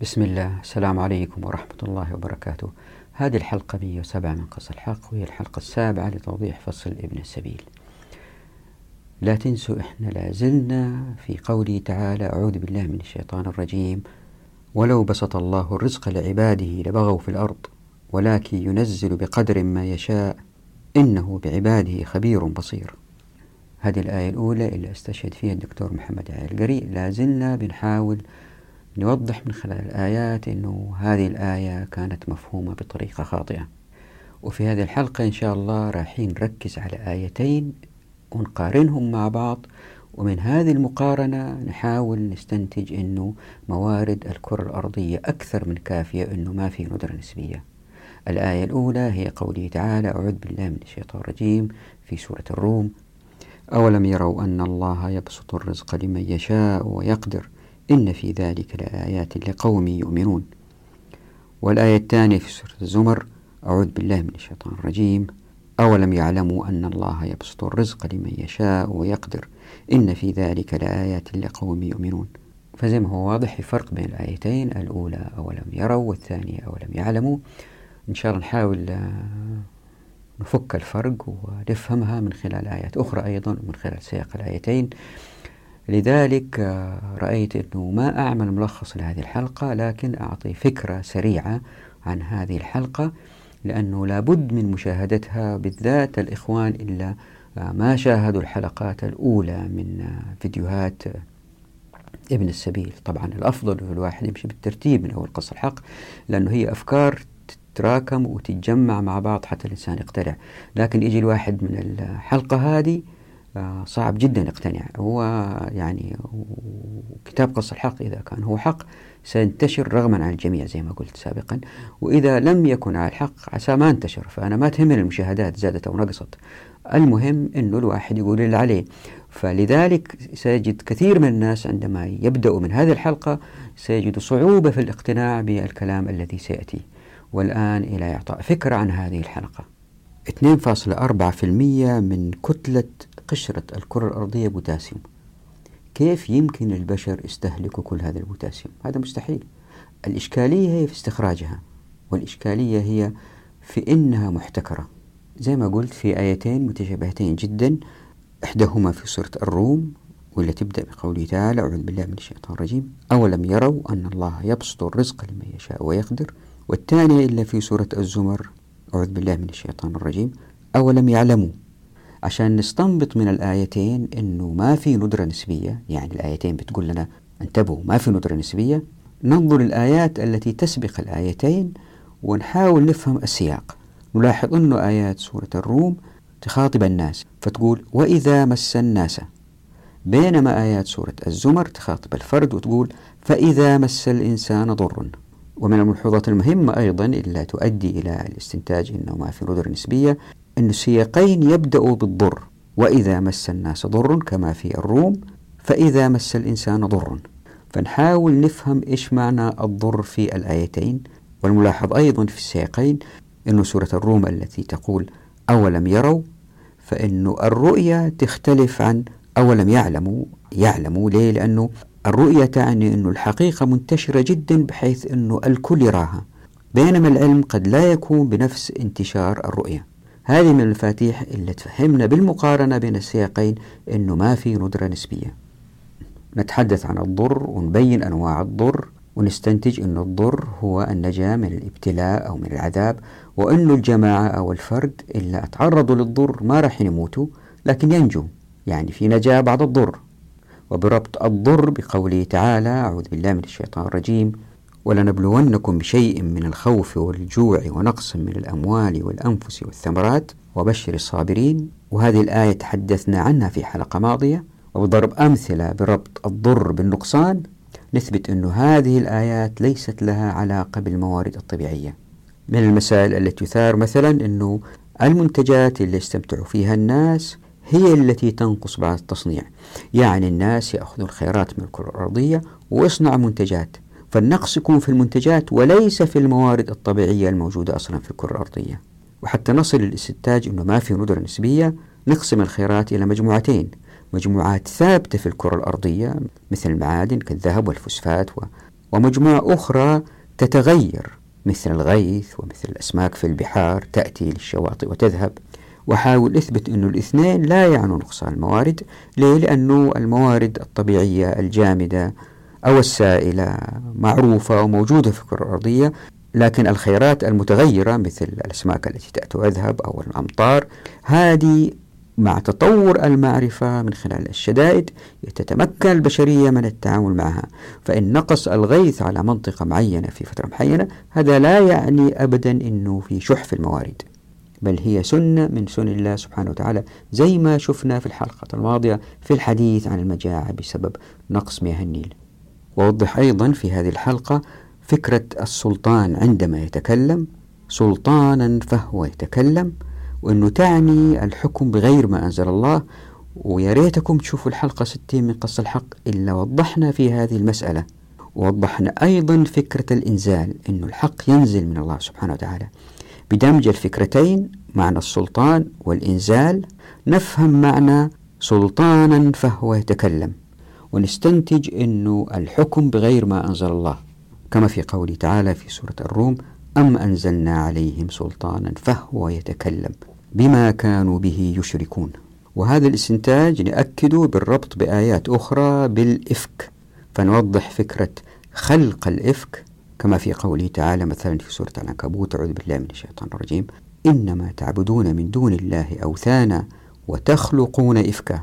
بسم الله. السلام عليكم ورحمة الله وبركاته. هذه الحلقة 107 من قص الحق وهي الحلقة السابعة لتوضيح فصل ابن السبيل. لا تنسوا إحنا لازلنا في قوله تعالى أعوذ بالله من الشيطان الرجيم. ولو بسط الله الرزق لعباده لبغوا في الأرض ولكن ينزل بقدر ما يشاء. إنه بعباده خبير بصير. هذه الآية الأولى اللي أستشهد فيها الدكتور محمد علي القري. لازلنا بنحاول نوضح من خلال الآيات أنه هذه الآية كانت مفهومة بطريقة خاطئة. وفي هذه الحلقة إن شاء الله رايحين نركز على آيتين ونقارنهم مع بعض ومن هذه المقارنة نحاول نستنتج أنه موارد الكرة الأرضية أكثر من كافية أنه ما في ندرة نسبية. الآية الأولى هي قوله تعالى أعوذ بالله من الشيطان الرجيم في سورة الروم. أولم يروا أن الله يبسط الرزق لمن يشاء ويقدر؟ إن في ذلك لآيات لقوم يؤمنون. والآية الثانية في سورة الزمر أعوذ بالله من الشيطان الرجيم. أولم يعلموا أن الله يبسط الرزق لمن يشاء ويقدر. إن في ذلك لآيات لقوم يؤمنون. فزي ما هو واضح في فرق بين الآيتين الأولى أولم يروا والثانية أولم يعلموا. إن شاء الله نحاول نفك الفرق ونفهمها من خلال آيات أخرى أيضا من خلال سياق الآيتين. لذلك رأيت أنه ما أعمل ملخص لهذه الحلقة لكن أعطي فكرة سريعة عن هذه الحلقة لأنه لابد من مشاهدتها بالذات الإخوان إلا ما شاهدوا الحلقات الأولى من فيديوهات ابن السبيل. طبعا الأفضل الواحد يمشي بالترتيب من أول قص الحق لأنه هي أفكار تتراكم وتتجمع مع بعض حتى الإنسان يقتنع. لكن يجي الواحد من الحلقة هذه صعب جدا يقتنع هو يعني كتاب قص الحق إذا كان هو حق سينتشر رغما عن الجميع زي ما قلت سابقا. وإذا لم يكن على الحق عسى ما انتشر. فأنا ما تهمني المشاهدات زادت أو نقصت. المهم أنه الواحد يقول اللي عليه. فلذلك سيجد كثير من الناس عندما يبدأوا من هذه الحلقة سيجد صعوبة في الاقتناع بالكلام الذي سيأتي. والآن إلى إعطاء فكرة عن هذه الحلقة. 2.4% من كتلة قشرة الكرة الأرضية بوتاسيوم. كيف يمكن البشر يستهلكوا كل هذا البوتاسيوم؟ هذا مستحيل. الإشكالية هي في استخراجها والإشكالية هي في إنها محتكرة. زي ما قلت في آيتين متشابهتين جدا. إحداهما في سورة الروم واللي تبدأ بقوله تعالى أعوذ بالله من الشيطان الرجيم أولم يروا أن الله يبسط الرزق لمن يشاء ويقدر. والثانية إلا في سورة الزمر أعوذ بالله من الشيطان الرجيم أولم يعلموا عشان نستنبط من الآيتين أنه ما في ندرة نسبية. يعني الآيتين بتقول لنا انتبهوا ما في ندرة نسبية. ننظر الآيات التي تسبق الآيتين ونحاول نفهم السياق. نلاحظ أن آيات سورة الروم تخاطب الناس فتقول وإذا مس الناس. بينما آيات سورة الزمر تخاطب الفرد وتقول فإذا مس الإنسان ضر. ومن الملحوظات المهمة أيضا اللي تؤدي إلى الاستنتاج أنه ما في ندرة نسبية. أن السياقين يبدأوا بالضر وإذا مس الناس ضر كما في الروم فإذا مس الإنسان ضر. فنحاول نفهم إيش معنى الضر في الآيتين. والملاحظ أيضا في السياقين أن سورة الروم التي تقول أولم يروا؟ فإن الرؤية تختلف عن أولم يعلموا. يعلموا ليه؟ لأنه الرؤية تعني أن الحقيقة منتشرة جدا بحيث أنه الكل يراها. بينما العلم قد لا يكون بنفس انتشار الرؤية هذه من المفاتيح اللي تفهمنا بالمقارنة بين السياقين أنه ما في ندرة نسبية. نتحدث عن الضر ونبين أنواع الضر ونستنتج أن الضر هو النجاة من الابتلاء أو من العذاب وأن الجماعة أو الفرد اللي تعرضوا للضر ما راح يموتوا لكن ينجوا يعني في نجاة بعد الضر. وبربط الضر بقوله تعالى أعوذ بالله من الشيطان الرجيم. ولنبلونكم بشيء من الخوف والجوع ونقص من الأموال والأنفس والثمرات وبشر الصابرين. وهذه الآية تحدثنا عنها في حلقة ماضية وبضرب أمثلة بربط الضر بالنقصان. نثبت أن هذه الآيات ليست لها علاقة بالموارد الطبيعية. من المسائل التي تثار مثلا أنه المنتجات اللي يستمتع فيها الناس هي التي تنقص بعد التصنيع. يعني الناس يأخذوا الخيرات من الكرة الأرضية ويصنعوا منتجات. فالنقص يكون في المنتجات وليس في الموارد الطبيعية الموجودة أصلا في الكرة الأرضية. وحتى نصل للاستنتاج أنه ما في ندرة نسبية نقسم الخيرات إلى مجموعتين. مجموعات ثابتة في الكرة الأرضية مثل المعادن كالذهب والفوسفات ومجموعة أخرى تتغير مثل الغيث ومثل الأسماك في البحار تأتي للشواطئ وتذهب. وحاول أثبت أن الاثنين لا يعنوا نقصان الموارد. ليه؟ لأنه الموارد الطبيعية الجامدة أو السائلة معروفة وموجودة في الكرة الأرضية لكن الخيرات المتغيرة مثل الأسماك التي تأتي وتذهب أو الأمطار هذه مع تطور المعرفة من خلال الشدائد تتمكن البشرية من التعامل معها. فإن نقص الغيث على منطقة معينة في فترة معينة هذا لا يعني أبدا أنه في شح في الموارد بل هي سنة من سنن الله سبحانه وتعالى زي ما شفنا في الحلقة الماضية في الحديث عن المجاعة بسبب نقص مياه النيل. ووضح أيضا في هذه الحلقة فكرة السلطان عندما يتكلم سلطانا فهو يتكلم وأنه تعني الحكم بغير ما أنزل الله. ويا ريتكم تشوفوا الحلقة 60 من قص الحق إلا وضحنا في هذه المسألة. ووضحنا أيضا فكرة الإنزال أنه الحق ينزل من الله سبحانه وتعالى. بدمج الفكرتين معنى السلطان والإنزال نفهم معنى سلطانا فهو يتكلم. ونستنتج أنه الحكم بغير ما أنزل الله كما في قوله تعالى في سورة الروم أم أنزلنا عليهم سلطانا فهو يتكلم بما كانوا به يشركون. وهذا الاستنتاج نأكده بالربط بآيات أخرى بالإفك فنوضح فكرة خلق الإفك كما في قوله تعالى مثلا في سورة العنكبوت أعوذ بالله من الشيطان الرجيم إنما تعبدون من دون الله أوثانا وتخلقون إفكا.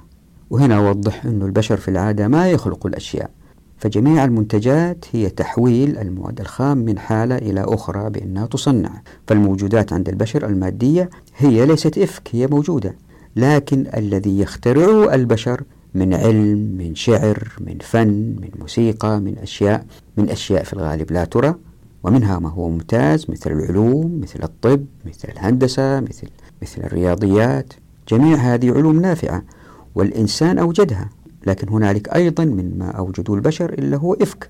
وهنا أوضح أن البشر في العادة ما يخلق الأشياء. فجميع المنتجات هي تحويل المواد الخام من حالة إلى أخرى بأنها تصنع. فالموجودات عند البشر المادية هي ليست إفك هي موجودة. لكن الذي يخترعه البشر من علم من شعر من فن من موسيقى من أشياء من أشياء في الغالب لا ترى. ومنها ما هو ممتاز مثل العلوم مثل الطب مثل الهندسة مثل مثل الرياضيات. جميع هذه علوم نافعة. والإنسان أوجدها. لكن هنالك أيضا من ما أوجدوا البشر إلا هو إفك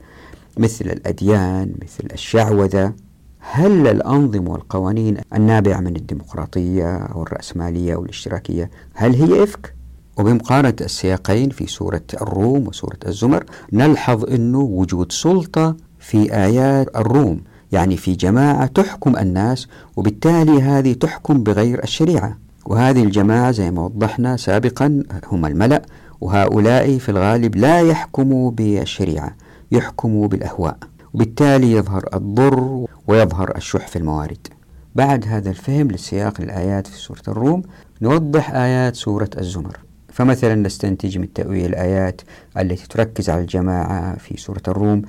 مثل الأديان مثل الشعوذة. هل الأنظمة والقوانين النابعة من الديمقراطية أو الرأسمالية أو الاشتراكية هل هي إفك؟ وبمقارنة السياقين في سورة الروم وسورة الزمر نلحظ أنه وجود سلطة في آيات الروم يعني في جماعة تحكم الناس وبالتالي هذه تحكم بغير الشريعة. وهذه الجماعة زي ما وضحنا سابقا هم الملأ وهؤلاء في الغالب لا يحكموا بالشريعة يحكموا بالأهواء. وبالتالي يظهر الضر ويظهر الشح في الموارد. بعد هذا الفهم للسياق الآيات في سورة الروم نوضح آيات سورة الزمر. فمثلا نستنتج من تأويل الآيات التي تركز على الجماعة في سورة الروم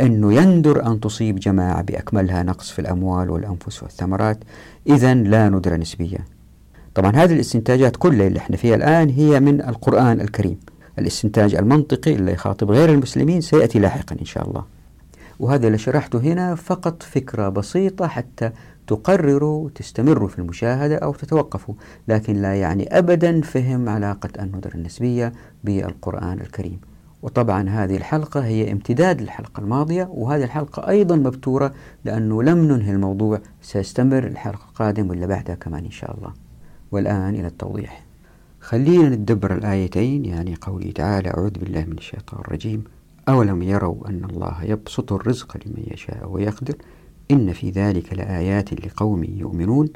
أنه يندر أن تصيب جماعة بأكملها نقص في الأموال والأنفس والثمرات. إذا لا ندرة نسبية طبعا هذه الاستنتاجات كلها اللي إحنا فيها الآن هي من القرآن الكريم. الاستنتاج المنطقي اللي يخاطب غير المسلمين سيأتي لاحقا إن شاء الله. وهذا اللي شرحته هنا فقط فكرة بسيطة حتى تقرروا تستمروا في المشاهدة أو تتوقفوا لكن لا يعني أبدا فهم علاقة الندرة النسبية بالقرآن الكريم. وطبعا هذه الحلقة هي امتداد للحلقة الماضية وهذه الحلقة أيضا مبتورة لأنه لم ننهي الموضوع سيستمر الحلقة القادمة واللي بعدها كمان إن شاء الله. والآن إلى التوضيح. خلينا نتدبر الآيتين يعني قوله تعالى أعوذ بالله من الشيطان الرجيم. أولم يروا أن الله يبسط الرزق لمن يشاء ويقدر؟ إن في ذلك لآيات لقوم يؤمنون.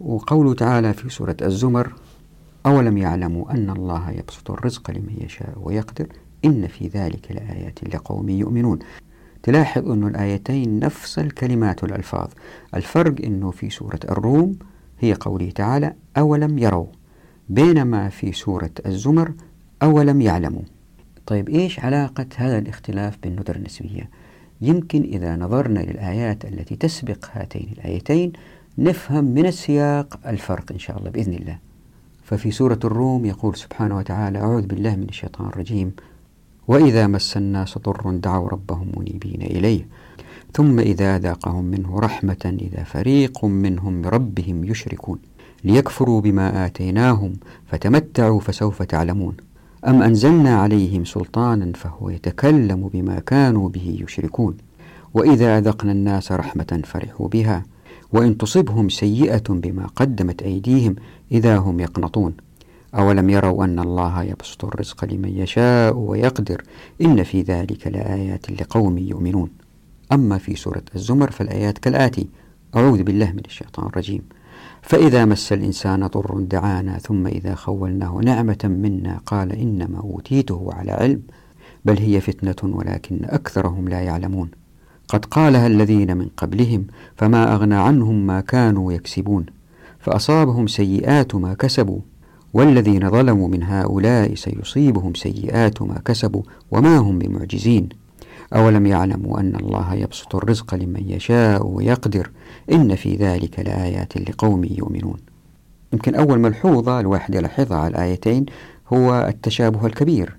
وقوله تعالى في سورة الزمر أولم يعلموا أن الله يبسط الرزق لمن يشاء ويقدر؟ إن في ذلك لآيات لقوم يؤمنون. تلاحظ أن الآيتين نفس الكلمات والألفاظ. الفرق أنه في سورة الروم هي قوله تعالى أولم يروا بينما في سورة الزمر أولم يعلموا. طيب إيش علاقة هذا الاختلاف بالندر النسبية يمكن إذا نظرنا للآيات التي تسبق هاتين الآيتين نفهم من السياق الفرق إن شاء الله بإذن الله. ففي سورة الروم يقول سبحانه وتعالى أعوذ بالله من الشيطان الرجيم وإذا مس الناس ضر دعوا ربهم منيبين إليه. ثم إذا ذاقهم منه رحمة إذا فريق منهم بربهم يشركون. ليكفروا بما آتيناهم فتمتعوا فسوف تعلمون. أم أنزلنا عليهم سلطانا فهو يتكلم بما كانوا به يشركون. وإذا أذقنا الناس رحمة فرحوا بها. وإن تصبهم سيئة بما قدمت أيديهم إذا هم يقنطون. أولم يروا أن الله يبسط الرزق لمن يشاء ويقدر إن في ذلك لآيات لقوم يؤمنون. أما في سورة الزمر فالآيات كالآتي أعوذ بالله من الشيطان الرجيم. فإذا مس الإنسان ضر دعانا ثم إذا خولناه نعمة منا قال إنما أوتيته على علم بل هي فتنة ولكن أكثرهم لا يعلمون. قد قالها الذين من قبلهم فما أغنى عنهم ما كانوا يكسبون. فأصابهم سيئات ما كسبوا والذين ظلموا من هؤلاء سيصيبهم سيئات ما كسبوا وما هم بمعجزين. أولم يعلموا أن الله يبسط الرزق لمن يشاء ويقدر إن في ذلك لآيات لقوم يؤمنون. يمكن أول ملحوظة الواحد يلاحظها على الآيتين هو التشابه الكبير.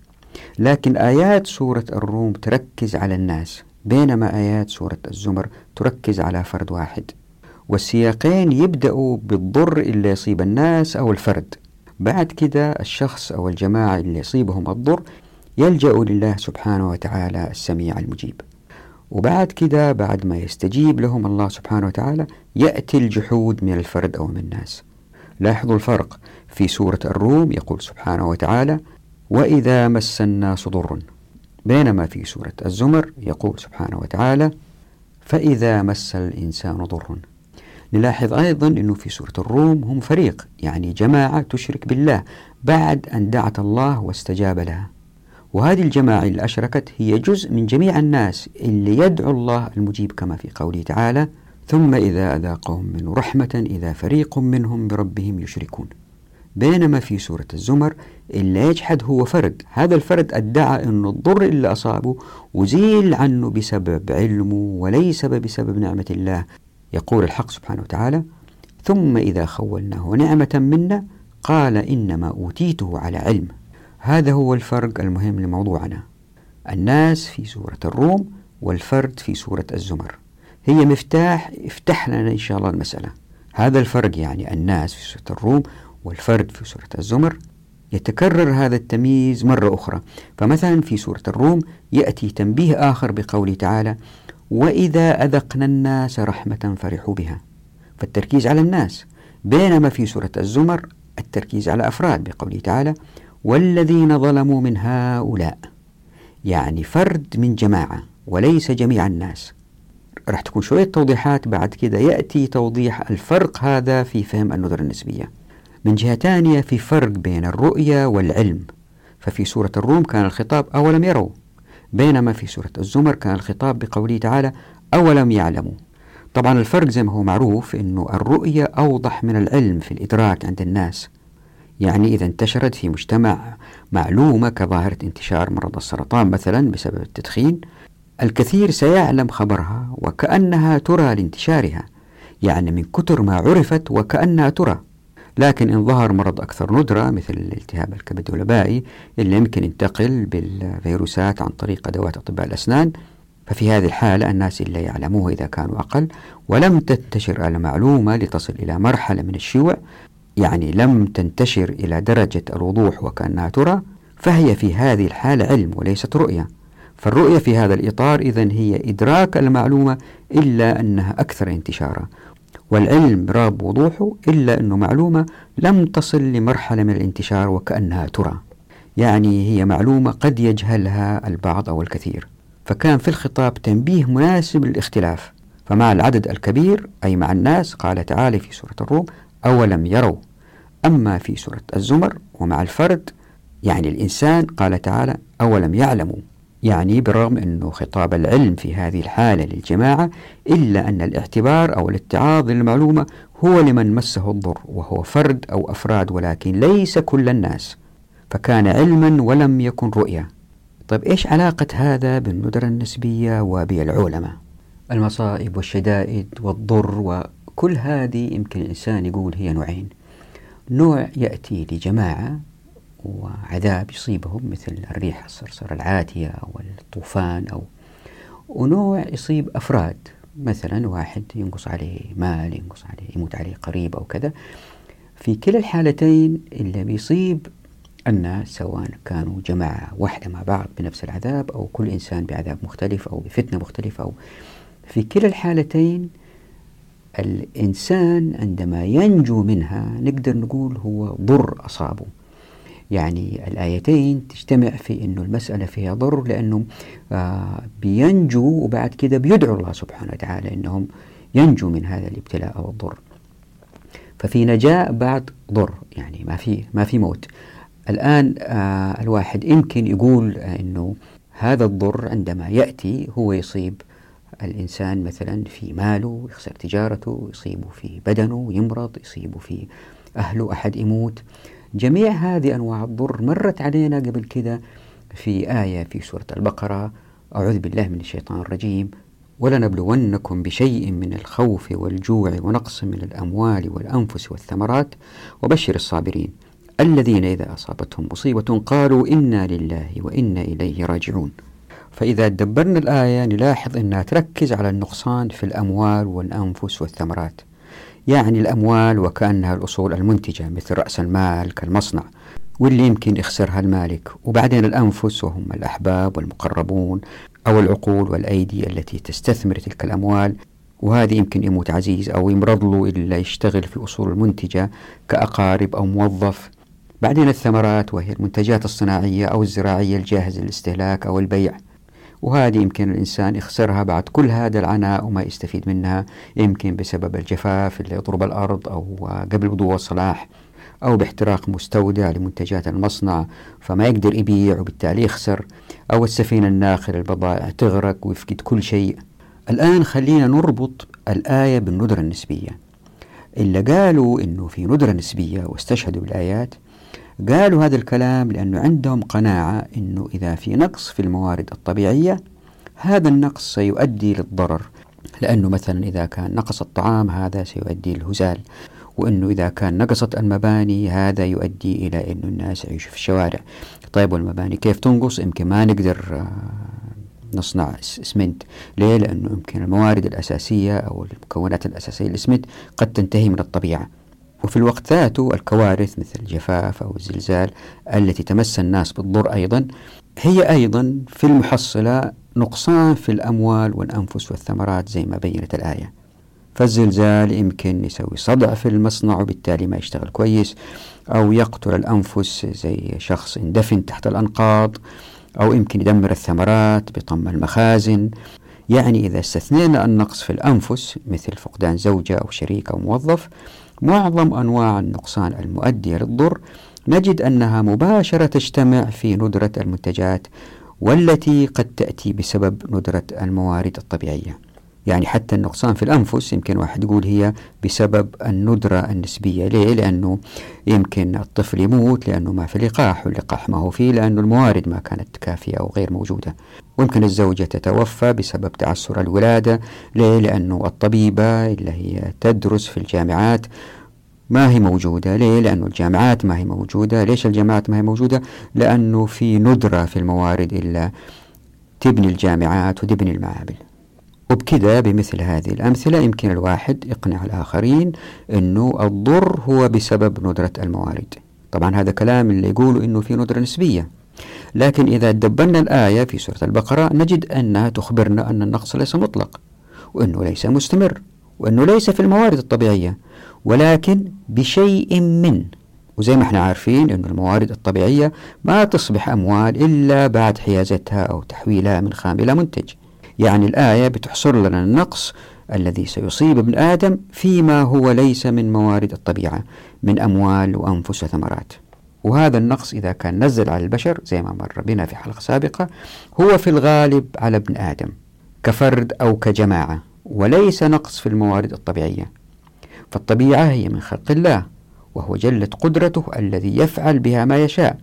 لكن آيات سورة الروم تركز على الناس بينما آيات سورة الزمر تركز على فرد واحد. والسياقين يبدأوا بالضر اللي يصيب الناس أو الفرد. بعد كده الشخص أو الجماعة اللي يصيبهم الضر يلجأوا لله سبحانه وتعالى السميع المجيب. وبعد كده بعد ما يستجيب لهم الله سبحانه وتعالى يأتي الجحود من الفرد أو من الناس. لاحظوا الفرق. في سورة الروم يقول سبحانه وتعالى وإذا مس الناس ضر. بينما في سورة الزمر يقول سبحانه وتعالى فإذا مس الإنسان ضر. نلاحظ أيضا أنه في سورة الروم هم فريق يعني جماعة تشرك بالله بعد أن دعت الله واستجاب لها. وهذه الجماعة اللي أشركت هي جزء من جميع الناس اللي يدعو الله المجيب كما في قوله تعالى ثم إذا أذاقهم منه رحمة إذا فريق منهم بربهم يشركون. بينما في سورة الزمر اللي يجحد هو فرد هذا الفرد ادعى أن الضر اللي أصابه وزيل عنه بسبب علمه وليس بسبب نعمة الله. يقول الحق سبحانه وتعالى ثم إذا خولناه نعمة منا قال إنما أوتيته على علم. هذا هو الفرق المهم لموضوعنا. الناس في سورة الروم والفرد في سورة الزمر. هي مفتاح افتح لنا إن شاء الله المسألة. هذا الفرق يعني الناس في سورة الروم والفرد في سورة الزمر يتكرر هذا التمييز مرة أخرى. فمثلا في سورة الروم يأتي تنبيه آخر بقوله تعالى وإذا أذقنا الناس رحمة فرحوا بها. فالتركيز على الناس. بينما في سورة الزمر التركيز على أفراد بقوله تعالى والذين ظلموا من هؤلاء. يعني فرد من جماعة وليس جميع الناس. راح تكون شوية توضيحات بعد كده. يأتي توضيح الفرق هذا في فهم النذر النسبية. من جهة ثانية في فرق بين الرؤية والعلم. ففي سورة الروم كان الخطاب أولم يروا. بينما في سورة الزمر كان الخطاب بقوله تعالى أولم يعلموا. طبعا الفرق زي ما هو معروف أنه الرؤية أوضح من العلم في الإدراك عند الناس. يعني إذا انتشرت في مجتمع معلومة كظاهرة انتشار مرض السرطان مثلا بسبب التدخين الكثير سيعلم خبرها وكأنها ترى لانتشارها يعني من كثر ما عرفت وكأنها ترى. لكن إن ظهر مرض أكثر ندرة مثل الالتهاب الكبد الوبائي اللي يمكن ينتقل بالفيروسات عن طريق أدوات أطباء الأسنان ففي هذه الحالة الناس اللي يعلموه إذا كانوا أقل ولم تنتشر المعلومة لتصل إلى مرحلة من الشيوع يعني لم تنتشر إلى درجة الوضوح وكأنها ترى فهي في هذه الحالة علم وليست رؤية. فالرؤية في هذا الإطار إذا هي إدراك المعلومة إلا أنها أكثر انتشارا. والعلم راب وضوحه إلا أنه معلومة لم تصل لمرحلة من الانتشار وكأنها ترى. يعني هي معلومة قد يجهلها البعض أو الكثير. فكان في الخطاب تنبيه مناسب للاختلاف. فمع العدد الكبير أي مع الناس قال تعالى في سورة الروم أولم يروا. أما في سورة الزمر ومع الفرد يعني الإنسان قال تعالى أولم يعلموا؟ يعني بالرغم أنه خطاب العلم في هذه الحالة للجماعة إلا أن الاعتبار أو الاتعاظ للمعلومة هو لمن مسه الضر وهو فرد أو أفراد ولكن ليس كل الناس. فكان علما ولم يكن رؤيا. طيب إيش علاقة هذا بالندرة النسبية وبالعولمة المصائب والشدائد والضر وكل هذه يمكن الإنسان يقول هي نوعين. نوع يأتي لجماعة وعذاب يصيبهم مثل الريح الصرصر العاتية أو الطوفان أو ونوع يصيب أفراد. مثلا واحد ينقص عليه مال ينقص عليه يموت عليه قريب أو كذا. في كلا الحالتين اللي بيصيب الناس سواء كانوا جماعة واحدة مع بعض بنفس العذاب أو كل إنسان بعذاب مختلف أو بفتنة مختلفة أو في كلا الحالتين الإنسان عندما ينجو منها نقدر نقول هو ضر أصابه. يعني الآيتين تجتمع في أنه المسألة فيها ضر لأنه آه بينجوا وبعد كده بيدعوا الله سبحانه وتعالى أنهم ينجوا من هذا الابتلاء أو الضر ففي نجاة بعد ضر يعني ما في ما في موت. الآن آه الواحد يمكن يقول أنه هذا الضر عندما يأتي هو يصيب الإنسان مثلا في ماله يخسر تجارته يصيبه في بدنه يمرض يصيبه في أهله أحد يموت. جميع هذه أنواع الضر مرت علينا قبل كده في آية في سورة البقرة. أعوذ بالله من الشيطان الرجيم. ولنبلونكم بشيء من الخوف والجوع ونقص من الأموال والأنفس والثمرات وبشر الصابرين. الذين إذا أصابتهم مصيبة قالوا إنا لله وإنا إليه راجعون. فإذا دبرنا الآية نلاحظ أنها تركز على النقصان في الأموال والأنفس والثمرات. يعني الأموال وكأنها الأصول المنتجة مثل رأس المال كالمصنع واللي يمكن يخسرها المالك. وبعدين الأنفس وهم الأحباب والمقربون أو العقول والأيدي التي تستثمر تلك الأموال. وهذه يمكن يموت عزيز أو يمرض له إلا يشتغل في الأصول المنتجة كأقارب أو موظف. بعدين الثمرات وهي المنتجات الصناعية أو الزراعية الجاهزة للاستهلاك أو البيع. وهذه يمكن الإنسان يخسرها بعد كل هذا العناء وما يستفيد منها يمكن بسبب الجفاف اللي يضرب الأرض أو قبل بدو الصلاح أو باحتراق مستودع لمنتجات المصنع فما يقدر يبيع وبالتالي يخسر أو السفينة الناقلة البضائع تغرق ويفقد كل شيء. الآن خلينا نربط الآية بالندرة النسبية. اللي قالوا إنه في ندرة نسبية واستشهدوا بالآيات قالوا هذا الكلام لأنه عندهم قناعة أنه إذا في نقص في الموارد الطبيعية هذا النقص سيؤدي للضرر. لأنه مثلا إذا كان نقص الطعام هذا سيؤدي للهزال. وأنه إذا كان نقصت المباني هذا يؤدي إلى أنه الناس يعيشوا في الشوارع. طيب والمباني كيف تنقص؟ يمكن ما نقدر آه، نصنع اسمنت ليه؟ لأنه يمكن الموارد الأساسية أو المكونات الأساسية للإسمنت قد تنتهي من الطبيعة. وفي الوقت ذاته الكوارث مثل الجفاف أو الزلزال التي تمس الناس بالضر أيضا هي أيضا في المحصلة نقصان في الأموال والأنفس والثمرات زي ما بينت الآية. فالزلزال يمكن يسوي صدع في المصنع وبالتالي ما يشتغل كويس أو يقتل الأنفس زي شخص اندفن تحت الأنقاض أو يمكن يدمر الثمرات بطم المخازن. يعني إذا استثنينا النقص في الأنفس مثل فقدان زوجة أو شريك أو موظف معظم أنواع النقصان المؤدية للضر نجد أنها مباشرة تجتمع في ندرة المنتجات والتي قد تأتي بسبب ندرة الموارد الطبيعية. يعني حتى النقصان في الأنفس يمكن واحد يقول هي بسبب الندرة النسبية ليه؟ لأنه يمكن الطفل يموت لأنه ما في لقاح واللقاح ما هو فيه لأنه الموارد ما كانت كافية أو غير موجودة ويمكن الزوجة تتوفى بسبب تعسر الولادة ليه؟ لأنه الطبيبة اللي هي تدرس في الجامعات ما هي موجودة ليه؟ لأنه الجامعات ما هي موجودة ليش الجامعات ما هي موجودة؟ لأنه في ندرة في الموارد إلا تبني الجامعات وتبني المعابل وبكذا بمثل هذه الأمثلة يمكن الواحد يقنع الآخرين أنه الضر هو بسبب ندرة الموارد. طبعا هذا كلام اللي يقولوا أنه في ندرة نسبية. لكن إذا دبلنا الآية في سورة البقرة نجد أنها تخبرنا أن النقص ليس مطلق وأنه ليس مستمر وأنه ليس في الموارد الطبيعية. ولكن بشيء من وزي ما إحنا عارفين أن الموارد الطبيعية ما تصبح أموال إلا بعد حيازتها أو تحويلها من خام إلى منتج. يعني الآية بتحصر لنا النقص الذي سيصيب ابن آدم فيما هو ليس من موارد الطبيعة من أموال وأنفس وثمرات. وهذا النقص إذا كان نزل على البشر زي ما مر بنا في حلقة سابقة هو في الغالب على ابن آدم كفرد أو كجماعة وليس نقص في الموارد الطبيعية. فالطبيعة هي من خلق الله وهو جلت قدرته الذي يفعل بها ما يشاء.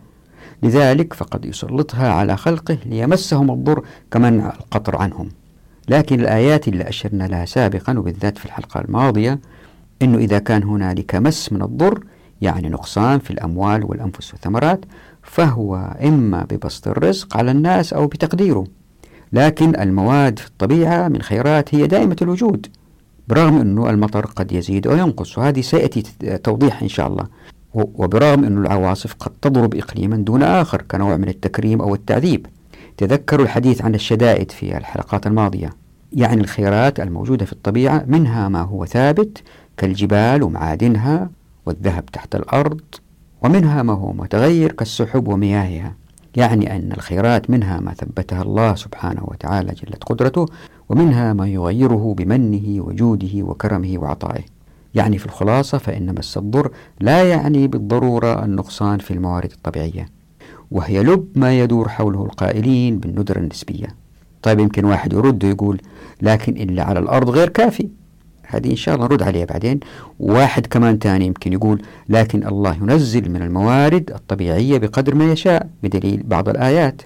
لذلك فقد يسلطها على خلقه ليمسهم الضر كمنع القطر عنهم. لكن الآيات اللي أشرنا لها سابقا وبالذات في الحلقة الماضية أنه إذا كان هنالك مس من الضر يعني نقصان في الأموال والأنفس والثمرات فهو إما ببسط الرزق على الناس أو بتقديره. لكن المواد في الطبيعة من خيرات هي دائمة الوجود برغم أنه المطر قد يزيد أو ينقص وهذه سيأتي توضيح إن شاء الله. وبرغم أن العواصف قد تضرب إقليما دون آخر كنوع من التكريم أو التعذيب تذكروا الحديث عن الشدائد في الحلقات الماضية. يعني الخيرات الموجودة في الطبيعة منها ما هو ثابت كالجبال ومعادنها والذهب تحت الأرض ومنها ما هو متغير كالسحب ومياهها. يعني أن الخيرات منها ما ثبتها الله سبحانه وتعالى جلت قدرته ومنها ما يغيره بمنه وجوده وكرمه وعطائه. يعني في الخلاصة فإن مس الضر لا يعني بالضرورة النقصان في الموارد الطبيعية. وهي لب ما يدور حوله القائلين بالندرة النسبية. طيب يمكن واحد يرد ويقول لكن إلا على الأرض غير كافي. هذه إن شاء الله نرد عليها بعدين. واحد كمان تاني يمكن يقول لكن الله ينزل من الموارد الطبيعية بقدر ما يشاء بدليل بعض الآيات.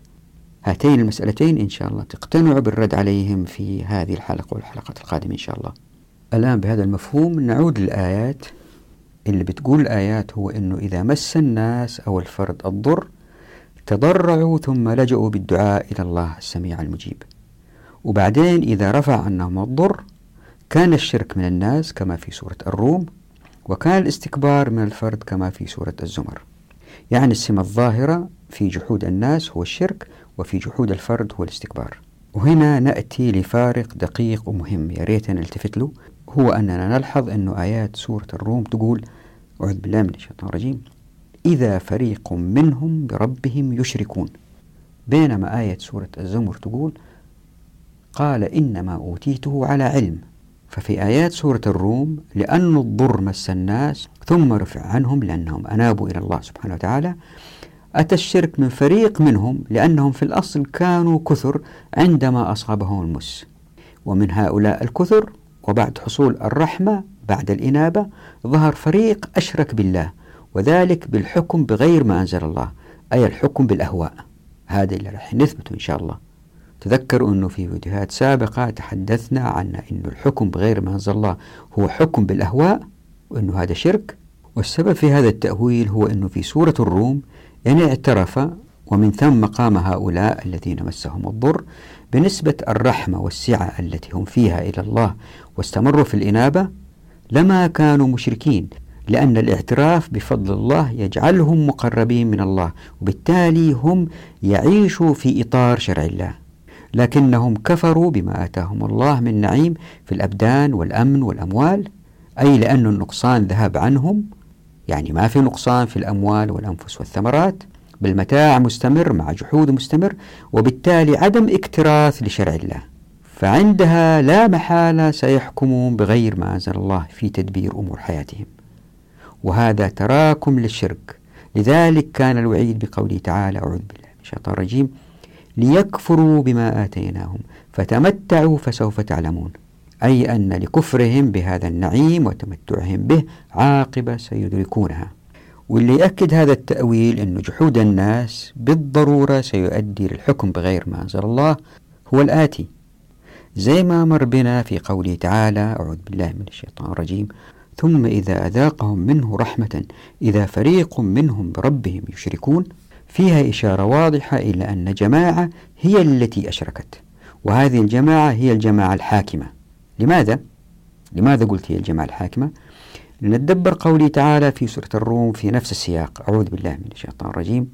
هاتين المسألتين إن شاء الله تقتنعوا بالرد عليهم في هذه الحلقة والحلقة القادمة إن شاء الله. الآن بهذا المفهوم نعود للآيات. اللي بتقول الآيات هو أنه إذا مس الناس أو الفرد الضر تضرعوا ثم لجأوا بالدعاء إلى الله السميع المجيب. وبعدين إذا رفع عنهم الضر كان الشرك من الناس كما في سورة الروم وكان الاستكبار من الفرد كما في سورة الزمر. يعني السمة الظاهرة في جحود الناس هو الشرك وفي جحود الفرد هو الاستكبار. وهنا نأتي لفارق دقيق ومهم. يا ريت نلتفت له. هو أننا نلحظ أن آيات سورة الروم تقول أعوذ بالله من الشيطان الرجيم. إذا فريق منهم بربهم يشركون. بينما آية سورة الزمر تقول قال إنما أوتيته على علم. ففي آيات سورة الروم لأن الضر مس الناس ثم رفع عنهم لأنهم أنابوا إلى الله سبحانه وتعالى. أتى الشرك من فريق منهم؟ لأنهم في الأصل كانوا كثر عندما أصابهم المس. ومن هؤلاء الكثر وبعد حصول الرحمة بعد الإنابة ظهر فريق أشرك بالله وذلك بالحكم بغير ما أنزل الله أي الحكم بالأهواء. هذا اللي راح نثبته إن شاء الله. تذكروا أنه في فيديوهات سابقة تحدثنا عن أن الحكم بغير ما أنزل الله هو حكم بالأهواء وأنه هذا شرك. والسبب في هذا التأويل هو أنه في سورة الروم يعني اعترف ومن ثم قام هؤلاء الذين مسهم الضر بنسبة الرحمة والسعة التي هم فيها إلى الله واستمروا في الإنابة لما كانوا مشركين لأن الاعتراف بفضل الله يجعلهم مقربين من الله وبالتالي هم يعيشوا في إطار شرع الله. لكنهم كفروا بما آتاهم الله من نعيم في الأبدان والأمن والأموال أي لأن النقصان ذهب عنهم يعني ما في نقصان في الأموال والأنفس والثمرات بل متاع مستمر مع جحود مستمر وبالتالي عدم اكتراث لشرع الله. فعندها لا محالة سيحكمون بغير ما أنزل الله في تدبير أمور حياتهم. وهذا تراكم للشرك. لذلك كان الوعيد بقوله تعالى أعوذ بالله من الشيطان الرجيم ليكفروا بما آتيناهم فتمتعوا فسوف تعلمون. أي أن لكفرهم بهذا النعيم وتمتعهم به عاقبة سيدركونها. واللي يأكد هذا التأويل أن جحود الناس بالضرورة سيؤدي للحكم بغير ما أنزل الله هو الآتي زي ما مر بنا في قوله تعالى أعوذ بالله من الشيطان الرجيم ثم إذا أذاقهم منه رحمة إذا فريق منهم بربهم يشركون فيها إشارة واضحة إلى أن جماعة هي التي أشركت وهذه الجماعة هي الجماعة الحاكمة لماذا؟ لماذا قلت هي الجماعة الحاكمة؟ لنتدبر قوله تعالى في سورة الروم في نفس السياق. أعوذ بالله من الشيطان الرجيم.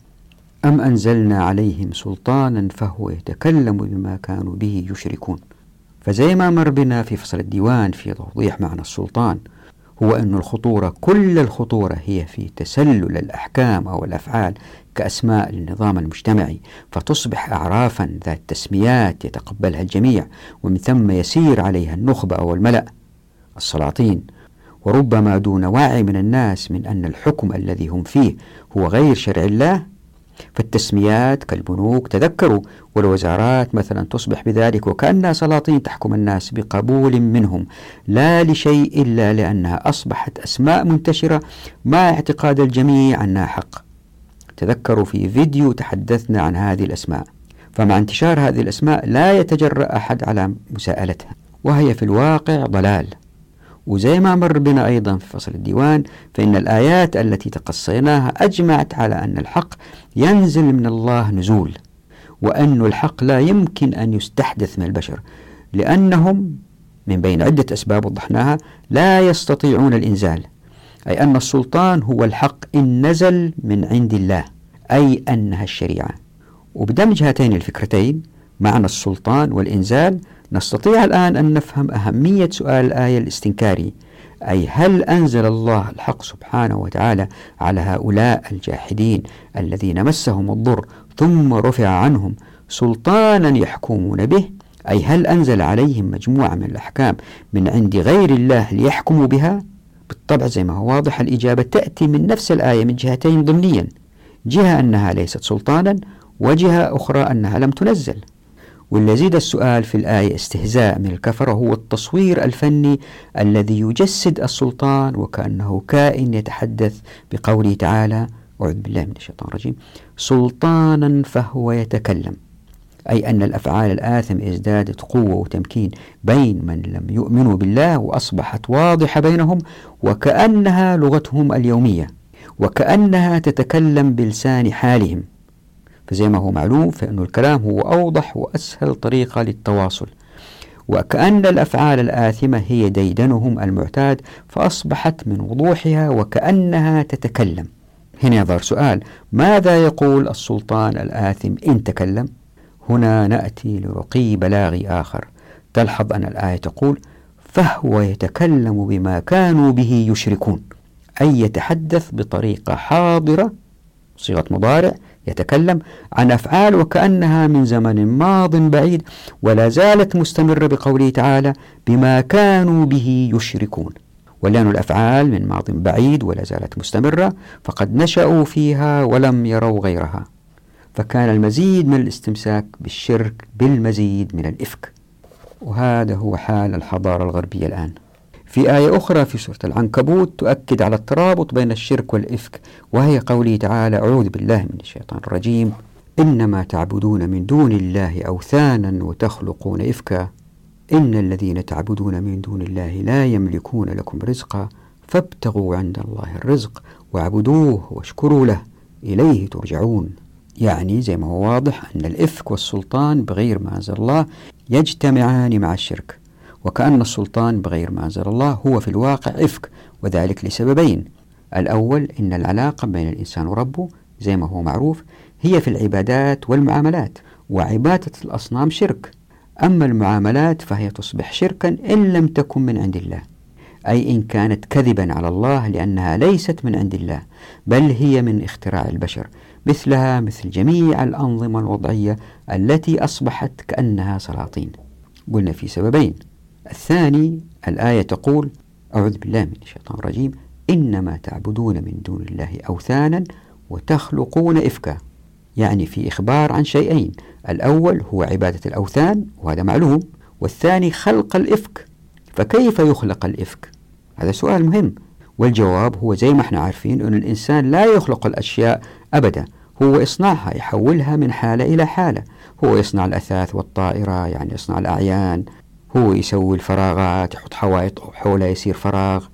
أم أنزلنا عليهم سلطانا فهو يتكلم بما كانوا به يشركون. فزي ما مر بنا في فصل الديوان في توضيح معنى السلطان هو أن الخطورة كل الخطورة هي في تسلل الأحكام أو الأفعال كأسماء للنظام المجتمعي فتصبح أعرافا ذات تسميات يتقبلها الجميع ومن ثم يسير عليها النخبة أو الملأ السلاطين وربما دون وعي من الناس من أن الحكم الذي هم فيه هو غير شرع الله فالتسميات كالبنوك تذكروا والوزارات مثلا تصبح بذلك وكأنها سلاطين تحكم الناس بقبول منهم لا لشيء إلا لأنها أصبحت أسماء منتشرة مع اعتقاد الجميع أنها حق. تذكروا في فيديو تحدثنا عن هذه الأسماء. فمع انتشار هذه الأسماء لا يتجرأ أحد على مساءلتها وهي في الواقع ضلال. وزي ما مر بنا أيضا في فصل الديوان فإن الآيات التي تقصيناها أجمعت على أن الحق ينزل من الله نزول وأن الحق لا يمكن أن يستحدث من البشر لأنهم من بين عدة أسباب وضحناها لا يستطيعون الإنزال أي أن السلطان هو الحق إن نزل من عند الله أي أنها الشريعة. وبدمج هاتين الفكرتين معنى السلطان والإنزال نستطيع الآن أن نفهم أهمية سؤال الآية الاستنكاري أي هل أنزل الله الحق سبحانه وتعالى على هؤلاء الجاحدين الذين مسهم الضر ثم رفع عنهم سلطانا يحكمون به؟ أي هل أنزل عليهم مجموعة من الأحكام من عند غير الله ليحكموا بها؟ بالطبع زي ما هو واضح الإجابة تأتي من نفس الآية من جهتين ضمنيا جهة أنها ليست سلطانا وجهة أخرى أنها لم تنزل. واللي يزيد السؤال في الآية استهزاء من الكفرة هو التصوير الفني الذي يجسد السلطان وكأنه كائن يتحدث بقوله تعالى أعوذ بالله من الشيطان الرجيم سلطانا فهو يتكلم. أي أن الأفعال الآثم ازدادت قوة وتمكين بين من لم يؤمنوا بالله وأصبحت واضحة بينهم وكأنها لغتهم اليومية وكأنها تتكلم بلسان حالهم. فزي ما هو معلوم فإنه الكلام هو أوضح وأسهل طريقة للتواصل. وكأن الأفعال الآثمة هي ديدنهم المعتاد فأصبحت من وضوحها وكأنها تتكلم. هنا يظهر سؤال ماذا يقول السلطان الآثم إن تكلم؟ هنا نأتي لرقي بلاغي آخر. تلحظ أن الآية تقول فهو يتكلم بما كانوا به يشركون أي يتحدث بطريقة حاضرة صيغة مضارع يتكلم عن أفعال وكأنها من زمن ماض بعيد ولا زالت مستمرة بقوله تعالى بما كانوا به يشركون. ولأن الأفعال من ماض بعيد ولا زالت مستمرة فقد نشأوا فيها ولم يروا غيرها. فكان المزيد من الاستمساك بالشرك بالمزيد من الإفك. وهذا هو حال الحضارة الغربية الآن. في آية أخرى في سورة العنكبوت تؤكد على الترابط بين الشرك والإفك وهي قوله تعالى أعوذ بالله من الشيطان الرجيم إنما تعبدون من دون الله أوثانا وتخلقون إفكا إن الذين تعبدون من دون الله لا يملكون لكم رزقا فابتغوا عند الله الرزق واعبدوه واشكروا له إليه ترجعون. يعني زي ما هو واضح أن الإفك والسلطان بغير ما أنزل الله يجتمعان مع الشرك. وكأن السلطان بغير ما أنزل الله هو في الواقع إفك وذلك لسببين. الأول إن العلاقة بين الإنسان وربه زي ما هو معروف هي في العبادات والمعاملات وعبادة الأصنام شرك. أما المعاملات فهي تصبح شركا إن لم تكن من عند الله أي إن كانت كذبا على الله لأنها ليست من عند الله بل هي من اختراع البشر مثلها مثل جميع الأنظمة الوضعية التي أصبحت كأنها سلاطين. قلنا في سببين. الثاني الآية تقول أعوذ بالله من الشيطان الرجيم إنما تعبدون من دون الله أوثانا وتخلقون إفكا. يعني في إخبار عن شيئين الأول هو عبادة الأوثان وهذا معلوم والثاني خلق الإفك. فكيف يخلق الإفك؟ هذا سؤال مهم. والجواب هو زي ما إحنا عارفين أن الإنسان لا يخلق الأشياء أبدا. هو إصناعها يحولها من حالة إلى حالة. هو يصنع الأثاث والطائرة يعني يصنع الأعيان. هو يسوي الفراغات يحط حوائط حولها يصير فراغ.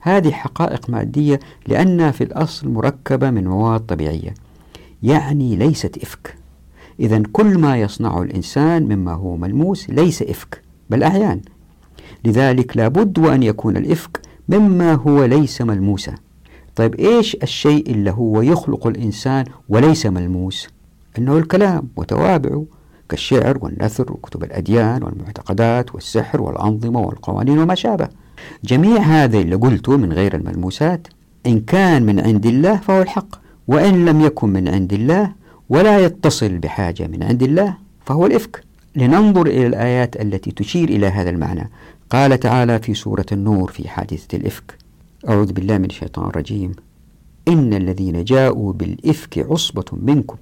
هذه حقائق مادية لأنها في الأصل مركبة من مواد طبيعية. يعني ليست إفك. إذا كل ما يصنعه الإنسان مما هو ملموس ليس إفك بل أعيان. لذلك لابد وأن يكون الإفك مما هو ليس ملموسا. طيب إيش الشيء اللي هو يخلق الإنسان وليس ملموس؟ إنه الكلام وتوابعه كالشعر والنثر وكتب الأديان والمعتقدات والسحر والأنظمة والقوانين وما شابه. جميع هذا اللي قلته من غير الملموسات. إن كان من عند الله فهو الحق وإن لم يكن من عند الله ولا يتصل بحاجة من عند الله فهو الإفك. لننظر إلى الآيات التي تشير إلى هذا المعنى. قال تعالى في سورة النور في حادثة الإفك أعوذ بالله من الشيطان الرجيم. إن الذين جاءوا بالإفك عصبة منكم.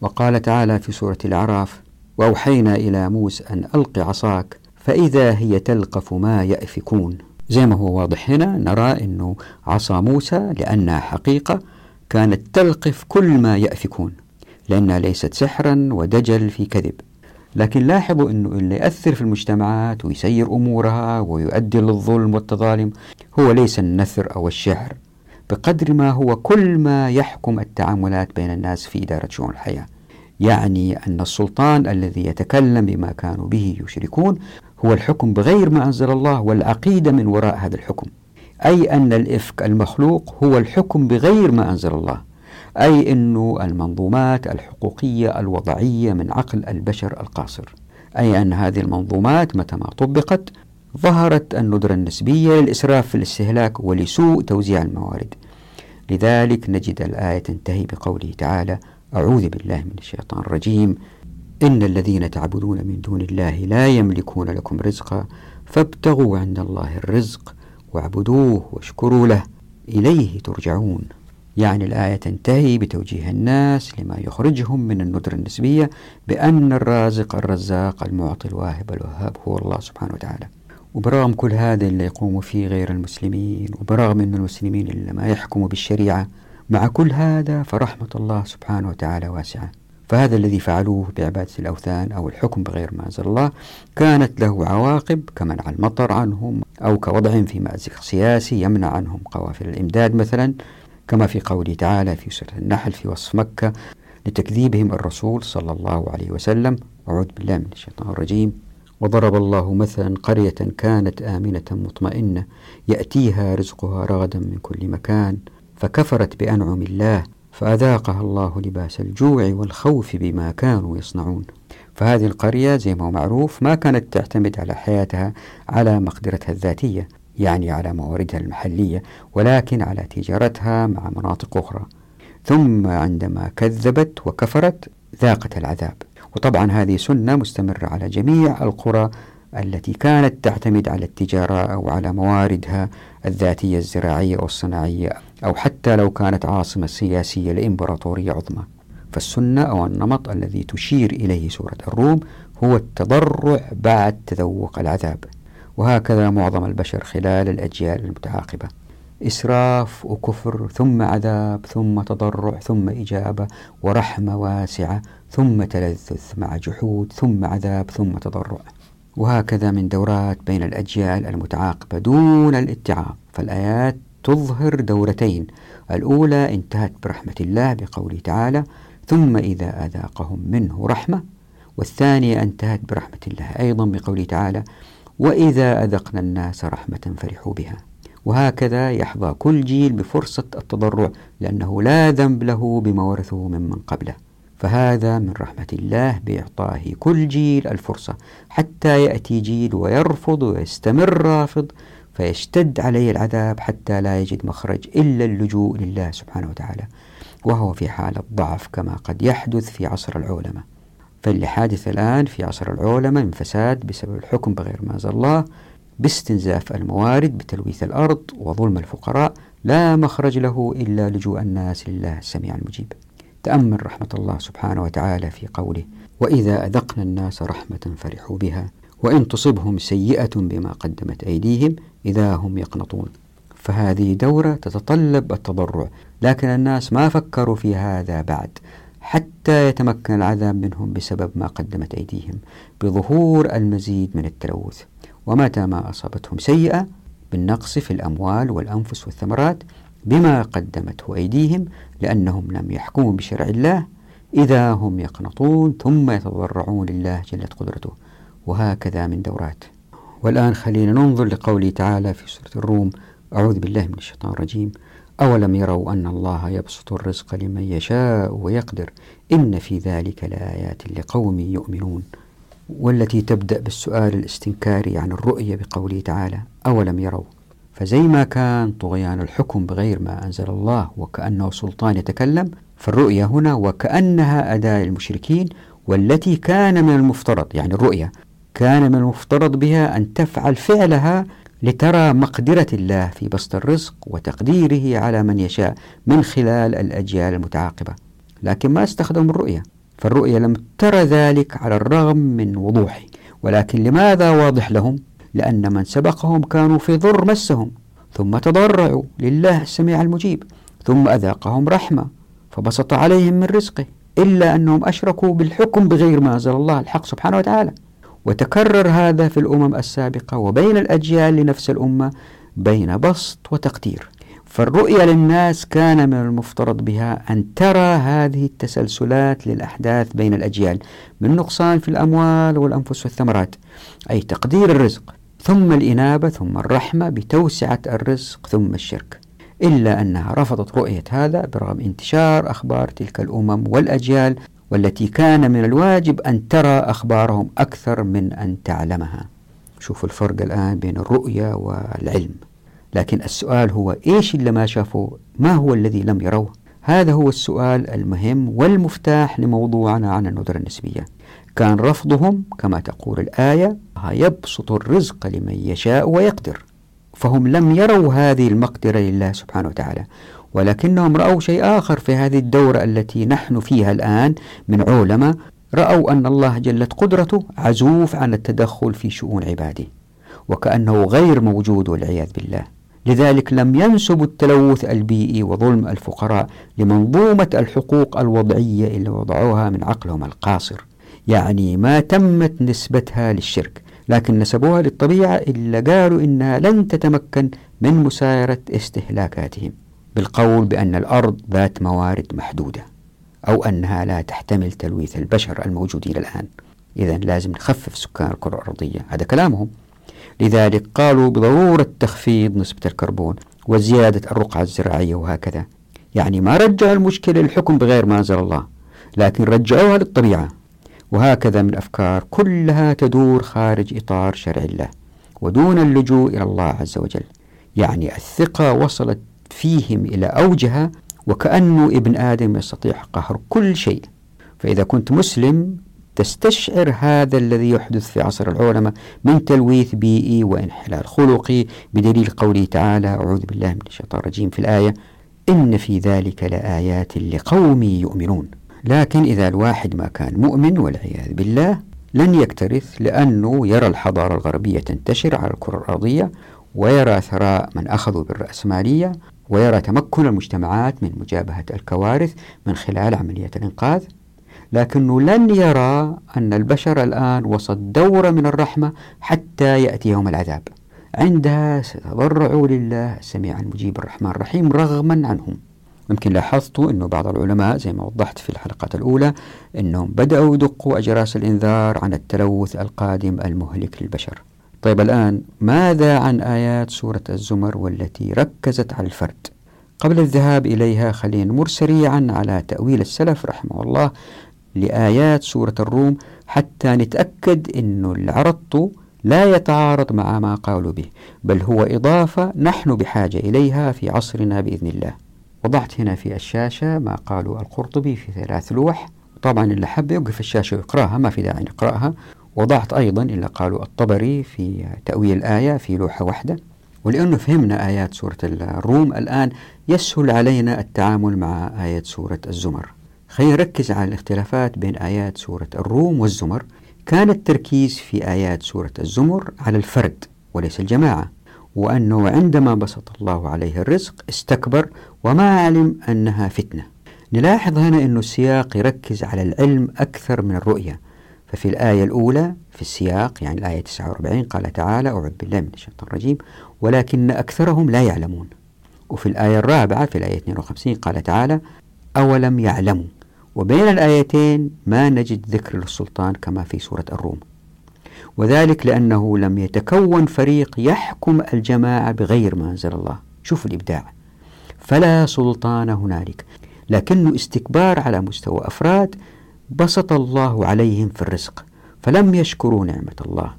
وقال تعالى في سورة الأعراف وأوحينا إلى موسى أن ألق عصاك فإذا هي تلقف ما يأفكون. زي ما هو واضح هنا نرى أنه عصا موسى لأنها حقيقة كانت تلقف كل ما يأفكون لأنها ليست سحرا ودجل في كذب. لكن لاحظوا أنه اللي يأثر في المجتمعات ويسير أمورها ويؤدي للظلم والتظالم هو ليس النثر أو الشعر بقدر ما هو كل ما يحكم التعاملات بين الناس في إدارة شؤون الحياة. يعني أن السلطان الذي يتكلم بما كانوا به يشركون هو الحكم بغير ما أنزل الله والعقيدة من وراء هذا الحكم. أي أن الإفك المخلوق هو الحكم بغير ما أنزل الله. أي أن المنظومات الحقوقية الوضعية من عقل البشر القاصر. أي أن هذه المنظومات متى ما طبقت ظهرت الندرة النسبية للإسراف في الاستهلاك ولسوء توزيع الموارد. لذلك نجد الآية تنتهي بقوله تعالى أعوذ بالله من الشيطان الرجيم. إن الذين تعبدون من دون الله لا يملكون لكم رزقا فابتغوا عند الله الرزق واعبدوه واشكروا له. إليه ترجعون. يعني الآية تنتهي بتوجيه الناس لما يخرجهم من الندرة النسبية بأن الرازق الرزاق المعطي الواهب الوهاب هو الله سبحانه وتعالى. وبرغم كل هذا اللي يقوم فيه غير المسلمين وبرغم أن المسلمين اللي ما يحكموا بالشريعة مع كل هذا فرحمة الله سبحانه وتعالى واسعة. فهذا الذي فعلوه بعبادة الأوثان أو الحكم بغير ما أنزل الله كانت له عواقب كمنع المطر عنهم أو كوضعهم في مأزق سياسي يمنع عنهم قوافل الإمداد مثلا كما في قوله تعالى في سورة النحل في وصف مكة لتكذيبهم الرسول صلى الله عليه وسلم أعوذ بالله من الشيطان الرجيم. وضرب الله مثلا قرية كانت آمنة مطمئنة يأتيها رزقها رغدا من كل مكان فكفرت بأنعم الله فأذاقها الله لباس الجوع والخوف بما كانوا يصنعون. فهذه القرية زي ما هو معروف ما كانت تعتمد على حياتها على مقدرتها الذاتية يعني على مواردها المحلية ولكن على تجارتها مع مناطق أخرى. ثم عندما كذبت وكفرت ذاقت العذاب. وطبعا هذه سنة مستمرة على جميع القرى التي كانت تعتمد على التجارة أو على مواردها الذاتية الزراعية والصناعية. أو حتى لو كانت عاصمة سياسية لإمبراطورية عظمى. فالسنة أو النمط الذي تشير إليه سورة الروم هو التضرع بعد تذوق العذاب. وهكذا معظم البشر خلال الأجيال المتعاقبة. إسراف وكفر ثم عذاب ثم تضرع ثم إجابة ورحمة واسعة ثم تلذذ مع جحود ثم عذاب ثم تضرع. وهكذا من دورات بين الأجيال المتعاقبة دون الاتعاب فالآيات تظهر دورتين. الأولى انتهت برحمة الله بقوله تعالى ثم إذا أذاقهم منه رحمة. والثانية انتهت برحمة الله أيضا بقوله تعالى وإذا أذقنا الناس رحمة فرحوا بها. وهكذا يحظى كل جيل بفرصة التضرع لأنه لا ذنب له بما ورثه ممن قبله. فهذا من رحمة الله بإعطائه كل جيل الفرصة حتى يأتي جيل ويرفض ويستمر رافض فيشتد عليه العذاب حتى لا يجد مخرج إلا اللجوء لله سبحانه وتعالى وهو في حالة ضعف كما قد يحدث في عصر العولمة. فاللي حادث الآن في عصر العولمة من فساد بسبب الحكم بغير ما أنزل الله باستنزاف الموارد بتلويث الأرض وظلم الفقراء لا مخرج له إلا لجوء الناس لله السميع المجيب. تأمل رحمة الله سبحانه وتعالى في قوله وإذا أذقنا الناس رحمة فرحوا بها وإن تصبهم سيئة بما قدمت أيديهم إذا هم يقنطون. فهذه دورة تتطلب التضرع. لكن الناس ما فكروا في هذا بعد حتى يتمكن العذاب منهم بسبب ما قدمت أيديهم بظهور المزيد من التلوث. ومتى ما أصابتهم سيئة بالنقص في الأموال والأنفس والثمرات بما قدمته أيديهم لأنهم لم يحكموا بشرع الله. إذا هم يقنطون ثم يتضرعون لله جلت قدرته. وهكذا من دورات. والآن خلينا ننظر لقوله تعالى في سورة الروم أعوذ بالله من الشيطان الرجيم. أولم يروا أن الله يبسط الرزق لمن يشاء ويقدر إن في ذلك لآيات لقوم يؤمنون. والتي تبدأ بالسؤال الاستنكاري عن الرؤية بقوله تعالى أولم يروا؟ فزي ما كان طغيان الحكم بغير ما أنزل الله وكأنه سلطان يتكلم فالرؤية هنا وكأنها أداة المشركين والتي كان من المفترض يعني الرؤية كان من المفترض بها أن تفعل فعلها لترى مقدرة الله في بسط الرزق وتقديره على من يشاء من خلال الأجيال المتعاقبة. لكن ما استخدموا الرؤية فالرؤية لم ترى ذلك على الرغم من وضوحه. ولكن لماذا واضح لهم؟ لأن من سبقهم كانوا في ضر مسهم. ثم تضرعوا لله السميع المجيب. ثم أذاقهم رحمة فبسط عليهم من رزقه إلا أنهم أشركوا بالحكم بغير ما أنزل الله الحق سبحانه وتعالى. وتكرر هذا في الأمم السابقة وبين الأجيال لنفس الأمة بين بسط وتقدير. فالرؤية للناس كان من المفترض بها أن ترى هذه التسلسلات للأحداث بين الأجيال من نقصان في الأموال والأنفس والثمرات أي تقدير الرزق ثم الإنابة ثم الرحمة بتوسعة الرزق ثم الشرك. إلا أنها رفضت رؤية هذا برغم انتشار أخبار تلك الأمم والأجيال والتي كان من الواجب أن ترى أخبارهم أكثر من أن تعلمها. شوفوا الفرق الآن بين الرؤية والعلم. لكن السؤال هو إيش اللي ما شافوه؟ ما هو الذي لم يروه؟ هذا هو السؤال المهم والمفتاح لموضوعنا عن الندرة النسبية. كان رفضهم كما تقول الآية يبسط الرزق لمن يشاء ويقدر. فهم لم يروا هذه المقدرة لله سبحانه وتعالى. ولكنهم رأوا شيء آخر في هذه الدورة التي نحن فيها الآن من علماء رأوا أن الله جلت قدرته عزوف عن التدخل في شؤون عباده وكأنه غير موجود والعياذ بالله. لذلك لم ينسبوا التلوث البيئي وظلم الفقراء لمنظومة الحقوق الوضعية اللي وضعوها من عقلهم القاصر. يعني ما تمت نسبتها للشرك لكن نسبوها للطبيعة إلا قالوا إنها لن تتمكن من مسايرة استهلاكاتهم. بالقول بأن الأرض ذات موارد محدودة أو أنها لا تحتمل تلويث البشر الموجودين الآن. إذا لازم نخفف سكان الكرة الأرضية. هذا كلامهم. لذلك قالوا بضرورة تخفيض نسبة الكربون وزيادة الرقعة الزراعية وهكذا. يعني ما رجعوا المشكلة للحكم بغير ما أنزل الله لكن رجعوها للطبيعة. وهكذا من الأفكار كلها تدور خارج إطار شرع الله ودون اللجوء إلى الله عز وجل. يعني الثقة وصلت فيهم إلى أوجها وكأنه ابن آدم يستطيع قهر كل شيء. فإذا كنت مسلم تستشعر هذا الذي يحدث في عصر العلماء من تلويث بيئي وانحلال خلقي. بدليل قوله تعالى أعوذ بالله من الشيطان الرجيم في الآية إن في ذلك لآيات لقوم يؤمنون. لكن إذا الواحد ما كان مؤمن والعياذ بالله لن يكترث لأنه يرى الحضارة الغربية تنتشر على الكرة الأرضية ويرى ثراء من أخذوا بالرأسمالية ويرى تمكن المجتمعات من مجابهة الكوارث من خلال عملية الإنقاذ لكنه لن يرى أن البشر الآن وسط دورة من الرحمة حتى يأتي يوم العذاب. عندها سيتضرعوا لله السميع المجيب الرحمن الرحيم رغما عنهم. ممكن لاحظتوا أنه بعض العلماء زي ما وضحت في الحلقات الأولى أنهم بدأوا يدقوا أجراس الإنذار عن التلوث القادم المهلك للبشر. طيب الآن ماذا عن آيات سورة الزمر والتي ركزت على الفرد؟ قبل الذهاب إليها خلينا نمر سريعا على تأويل السلف رحمه الله لآيات سورة الروم حتى نتأكد أنه اللي عرضته لا يتعارض مع ما قالوا به بل هو إضافة نحن بحاجة إليها في عصرنا بإذن الله. وضعت هنا في الشاشة ما قالوا القرطبي في ثلاث لوح. طبعا اللي حب يوقف الشاشة ويقرأها ما في داعي نقرأها. وضعت أيضا اللي قالوا الطبري في تأويل الآية في لوحة واحدة ولأنه فهمنا آيات سورة الروم الآن يسهل علينا التعامل مع آيات سورة الزمر. خلينا نركز على الاختلافات بين آيات سورة الروم والزمر. كان التركيز في آيات سورة الزمر على الفرد وليس الجماعة وأنه عندما بسط الله عليه الرزق استكبر وما علم أنها فتنة. نلاحظ هنا أن السياق يركز على العلم أكثر من الرؤية. ففي الآية الأولى في السياق يعني الآية 49 قال تعالى أعوذ بالله من الشيطان الرجيم ولكن أكثرهم لا يعلمون. وفي الآية الرابعة في الآية 52 قال تعالى أولم يعلموا؟ وبين الآيتين ما نجد ذكر للسلطان كما في سورة الروم. وذلك لأنه لم يتكون فريق يحكم الجماعة بغير ما أنزل الله. شوف الإبداع. فلا سلطان هنالك لكنه استكبار على مستوى أفراد بسط الله عليهم في الرزق فلم يشكروا نعمة الله.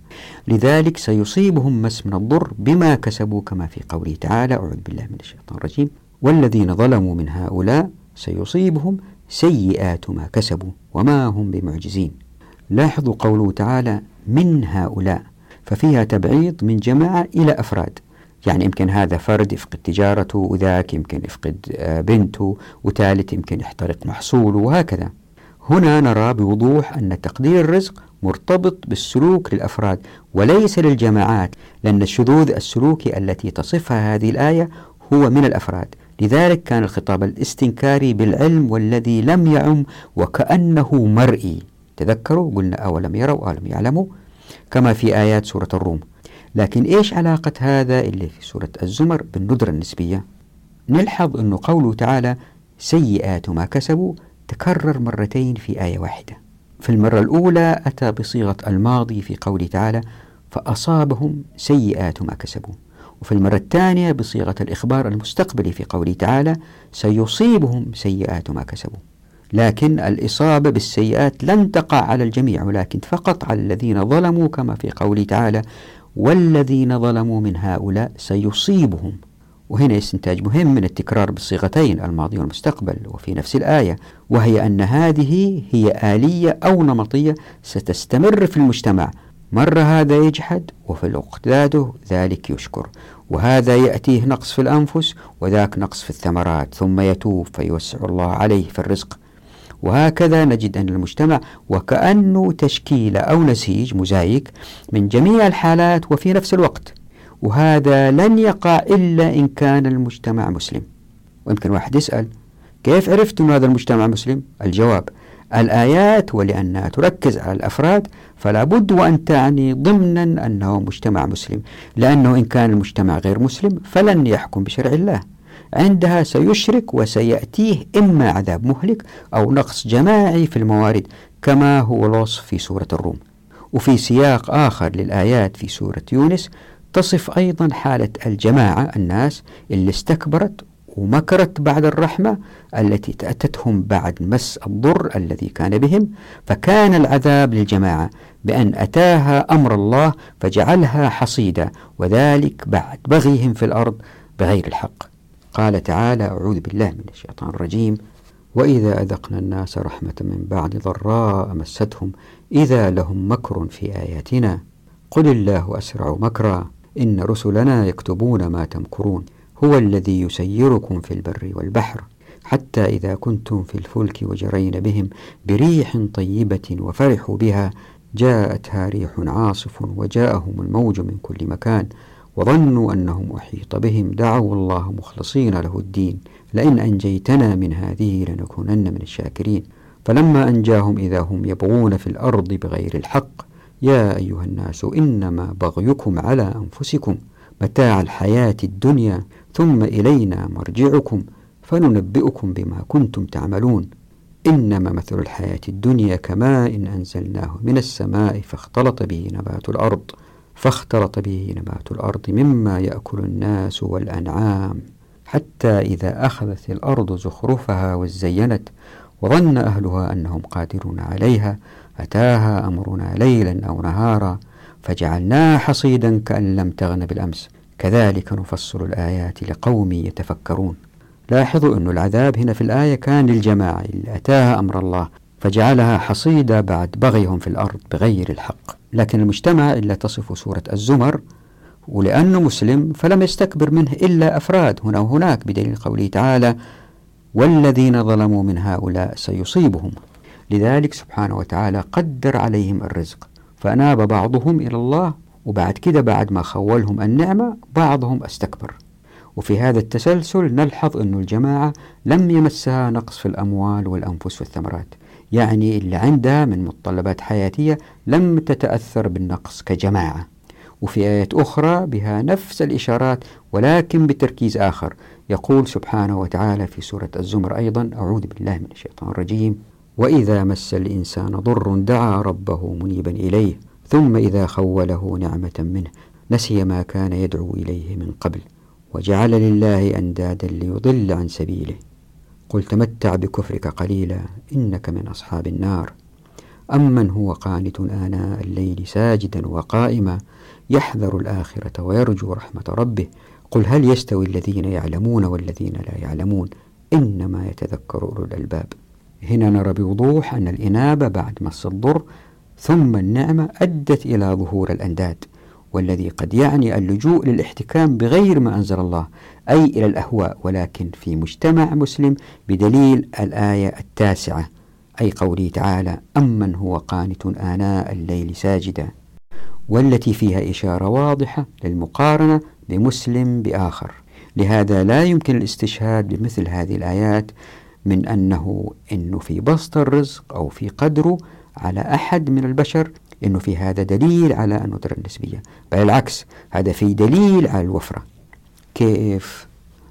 لذلك سيصيبهم مس من الضر بما كسبوا كما في قوله تعالى أعوذ بالله من الشيطان الرجيم والذين ظلموا من هؤلاء سيصيبهم سيئات ما كسبوا وما هم بمعجزين. لاحظوا قوله تعالى من هؤلاء ففيها تبعيض من جماعة إلى أفراد. يعني يمكن هذا فرد يفقد تجارته وذاك يمكن يفقد آه، بنته وثالث يمكن يحترق محصوله وهكذا. هنا نرى بوضوح أن تقدير الرزق مرتبط بالسلوك للأفراد وليس للجماعات لأن الشذوذ السلوكي التي تصفها هذه الآية هو من الأفراد. لذلك كان الخطاب الاستنكاري بالعلم والذي لم يعم وكأنه مرئي. تذكروا؟ قلنا أولم يروا أولم يعلموا؟ كما في آيات سورة الروم. لكن إيش علاقة هذا اللي في سورة الزمر بالندرة النسبية؟ نلحظ أنه قوله تعالى سيئات ما كسبوا تكرر مرتين في آية واحدة. في المرة الأولى أتى بصيغة الماضي في قوله تعالى فأصابهم سيئات ما كسبوا. وفي المرة الثانية بصيغة الإخبار المستقبلي في قوله تعالى سيصيبهم سيئات ما كسبوا. لكن الإصابة بالسيئات لن تقع على الجميع ولكن فقط على الذين ظلموا كما في قوله تعالى والذين ظلموا من هؤلاء سيصيبهم. وهنا استنتاج مهم من التكرار بالصيغتين الماضي والمستقبل وفي نفس الآية وهي أن هذه هي آلية أو نمطية ستستمر في المجتمع. مر هذا يجحد وفي الوقت ذاته ذلك يشكر. وهذا يأتيه نقص في الأنفس وذاك نقص في الثمرات ثم يتوب فيوسع الله عليه في الرزق. وهكذا نجد أن المجتمع وكأنه تشكيلة أو نسيج مزايك من جميع الحالات وفي نفس الوقت. وهذا لن يقع إلا إن كان المجتمع مسلم. ويمكن واحد يسأل كيف عرفت أن هذا المجتمع مسلم؟ الجواب الآيات ولأنها تركز على الأفراد فلا بد وأن تعني ضمنا أنه مجتمع مسلم. لأنه إن كان المجتمع غير مسلم فلن يحكم بشرع الله. عندها سيشرك وسيأتيه إما عذاب مهلك أو نقص جماعي في الموارد كما هو الوصف في سورة الروم. وفي سياق آخر للآيات في سورة يونس تصف أيضا حالة الجماعة الناس اللي استكبرت ومكرت بعد الرحمة التي تأتتهم بعد مس الضر الذي كان بهم. فكان العذاب للجماعة بأن أتاها أمر الله فجعلها حصيدة وذلك بعد بغيهم في الأرض بغير الحق. قال تعالى أعوذ بالله من الشيطان الرجيم. وإذا أذقنا الناس رحمة من بعد ضراء مستهم إذا لهم مكر في آياتنا. قل الله أسرع مكرا. إن رسلنا يكتبون ما تمكرون هو الذي يسيركم في البر والبحر حتى إذا كنتم في الفلك وجرين بهم بريح طيبة وفرحوا بها جاءتها ريح عاصف وجاءهم الموج من كل مكان وظنوا أنهم أحيط بهم دعوا الله مخلصين له الدين لئن أنجيتنا من هذه لنكونن من الشاكرين. فلما أنجاهم إذا هم يبغون في الأرض بغير الحق يا أيها الناس إنما بغيكم على أنفسكم متاع الحياة الدنيا ثم إلينا مرجعكم فننبئكم بما كنتم تعملون. إنما مثل الحياة الدنيا كماء إن أنزلناه من السماء فاختلط به نبات الأرض فاختلط به نبات الأرض مما يأكل الناس والأنعام. حتى إذا أخذت الأرض زخرفها وزينت وظن أهلها أنهم قادرون عليها أتاها أمرنا ليلا أو نهارا فجعلناها حصيدا كأن لم تغن بالأمس. كذلك نفصل الآيات لقوم يتفكرون. لاحظوا أن العذاب هنا في الآية كان للجماعة اللي أتاها أمر الله فجعلها حصيدة بعد بغيهم في الأرض بغير الحق. لكن المجتمع إلا تصف سورة الزمر ولأنه مسلم فلم يستكبر منه إلا أفراد هنا وهناك بدليل قوله تعالى والذين ظلموا من هؤلاء سيصيبهم لذلك سبحانه وتعالى قدر عليهم الرزق. فأناب بعضهم إلى الله وبعد كده بعد ما خولهم النعمة بعضهم استكبر. وفي هذا التسلسل نلحظ أن الجماعة لم يمسها نقص في الأموال والأنفس والثمرات. يعني اللي عندها من متطلبات حياتية لم تتأثر بالنقص كجماعة. وفي آيات أخرى بها نفس الإشارات ولكن بتركيز آخر. يقول سبحانه وتعالى في سورة الزمر أيضا أعوذ بالله من الشيطان الرجيم. وإذا مس الإنسان ضر دعا ربه منيبا إليه ثم إذا خوله نعمة منه نسي ما كان يدعو إليه من قبل وجعل لله أندادا ليضل عن سبيله. قل تمتع بكفرك قليلا إنك من أصحاب النار. أمن هو قانت آناء الليل ساجدا وقائما يحذر الآخرة ويرجو رحمة ربه. قل هل يستوي الذين يعلمون والذين لا يعلمون؟ إنما يتذكر أولو الألباب. هنا نرى بوضوح أن الإنابة بعد مس الضر ثم النعمة أدت إلى ظهور الأنداد والذي قد يعني اللجوء للاحتكام بغير ما أنزل الله أي إلى الأهواء ولكن في مجتمع مسلم بدليل الآية التاسعة أي قوله تعالى أمن هو قانت آناء الليل ساجدا والتي فيها إشارة واضحة للمقارنة بمسلم بآخر. لهذا لا يمكن الاستشهاد بمثل هذه الآيات من أنه إنه في بسط الرزق أو في قدره على أحد من البشر أنه في هذا دليل على الندرة النسبية. بل العكس هذا في دليل على الوفرة. كيف؟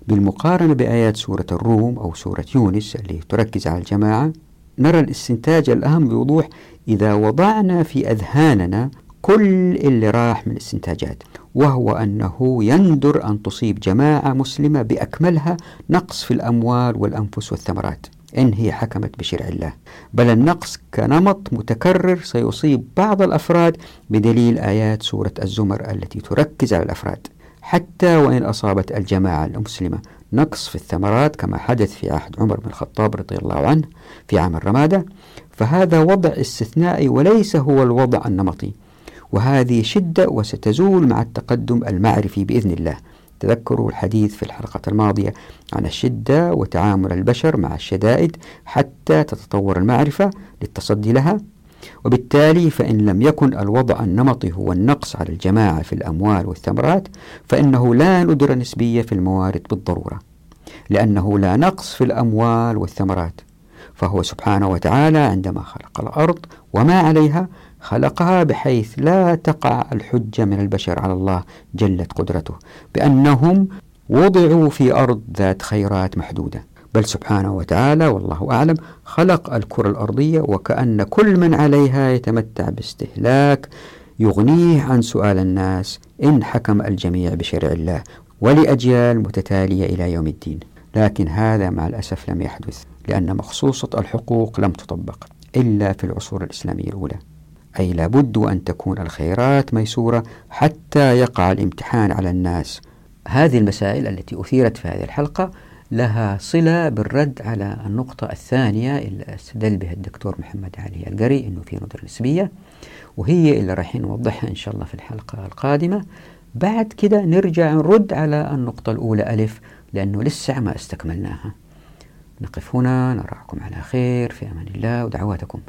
بالمقارنة بآيات سورة الروم أو سورة يونس اللي تركز على الجماعة نرى الاستنتاج الأهم بوضوح إذا وضعنا في أذهاننا كل اللي راح من الاستنتاجات. وهو أنه يندر أن تصيب جماعة مسلمة بأكملها نقص في الأموال والأنفس والثمرات. إن هي حكمت بشرع الله. بل النقص كنمط متكرر سيصيب بعض الأفراد بدليل آيات سورة الزمر التي تركز على الأفراد. حتى وإن أصابت الجماعة المسلمة نقص في الثمرات كما حدث في عهد عمر بن الخطاب رضي الله عنه في عام الرمادة فهذا وضع استثنائي وليس هو الوضع النمطي. وهذه شدة وستزول مع التقدم المعرفي بإذن الله. تذكروا الحديث في الحلقة الماضية عن الشدة وتعامل البشر مع الشدائد حتى تتطور المعرفة للتصدي لها. وبالتالي فإن لم يكن الوضع النمطي هو النقص على الجماعة في الأموال والثمرات فإنه لا ندرة نسبية في الموارد بالضرورة لأنه لا نقص في الأموال والثمرات فهو سبحانه وتعالى عندما خلق الأرض وما عليها خلقها بحيث لا تقع الحجة من البشر على الله جلت قدرته بأنهم وضعوا في أرض ذات خيرات محدودة. بل سبحانه وتعالى والله أعلم خلق الكرة الأرضية وكأن كل من عليها يتمتع باستهلاك يغنيه عن سؤال الناس إن حكم الجميع بشرع الله ولأجيال متتالية إلى يوم الدين. لكن هذا مع الأسف لم يحدث لأن مخصوصة الحقوق لم تطبق إلا في العصور الإسلامية الأولى. أي لابد أن تكون الخيرات ميسورة حتى يقع الامتحان على الناس. هذه المسائل التي أثيرت في هذه الحلقة لها صلة بالرد على النقطة الثانية اللي استدل بها الدكتور محمد علي القري أنه في ندرة نسبية وهي اللي راح نوضحها إن شاء الله في الحلقة القادمة. بعد كده نرجع نرد على النقطة الأولى ألف لأنه لسه ما استكملناها. نقف هنا نراكم على خير في أمان الله ودعواتكم.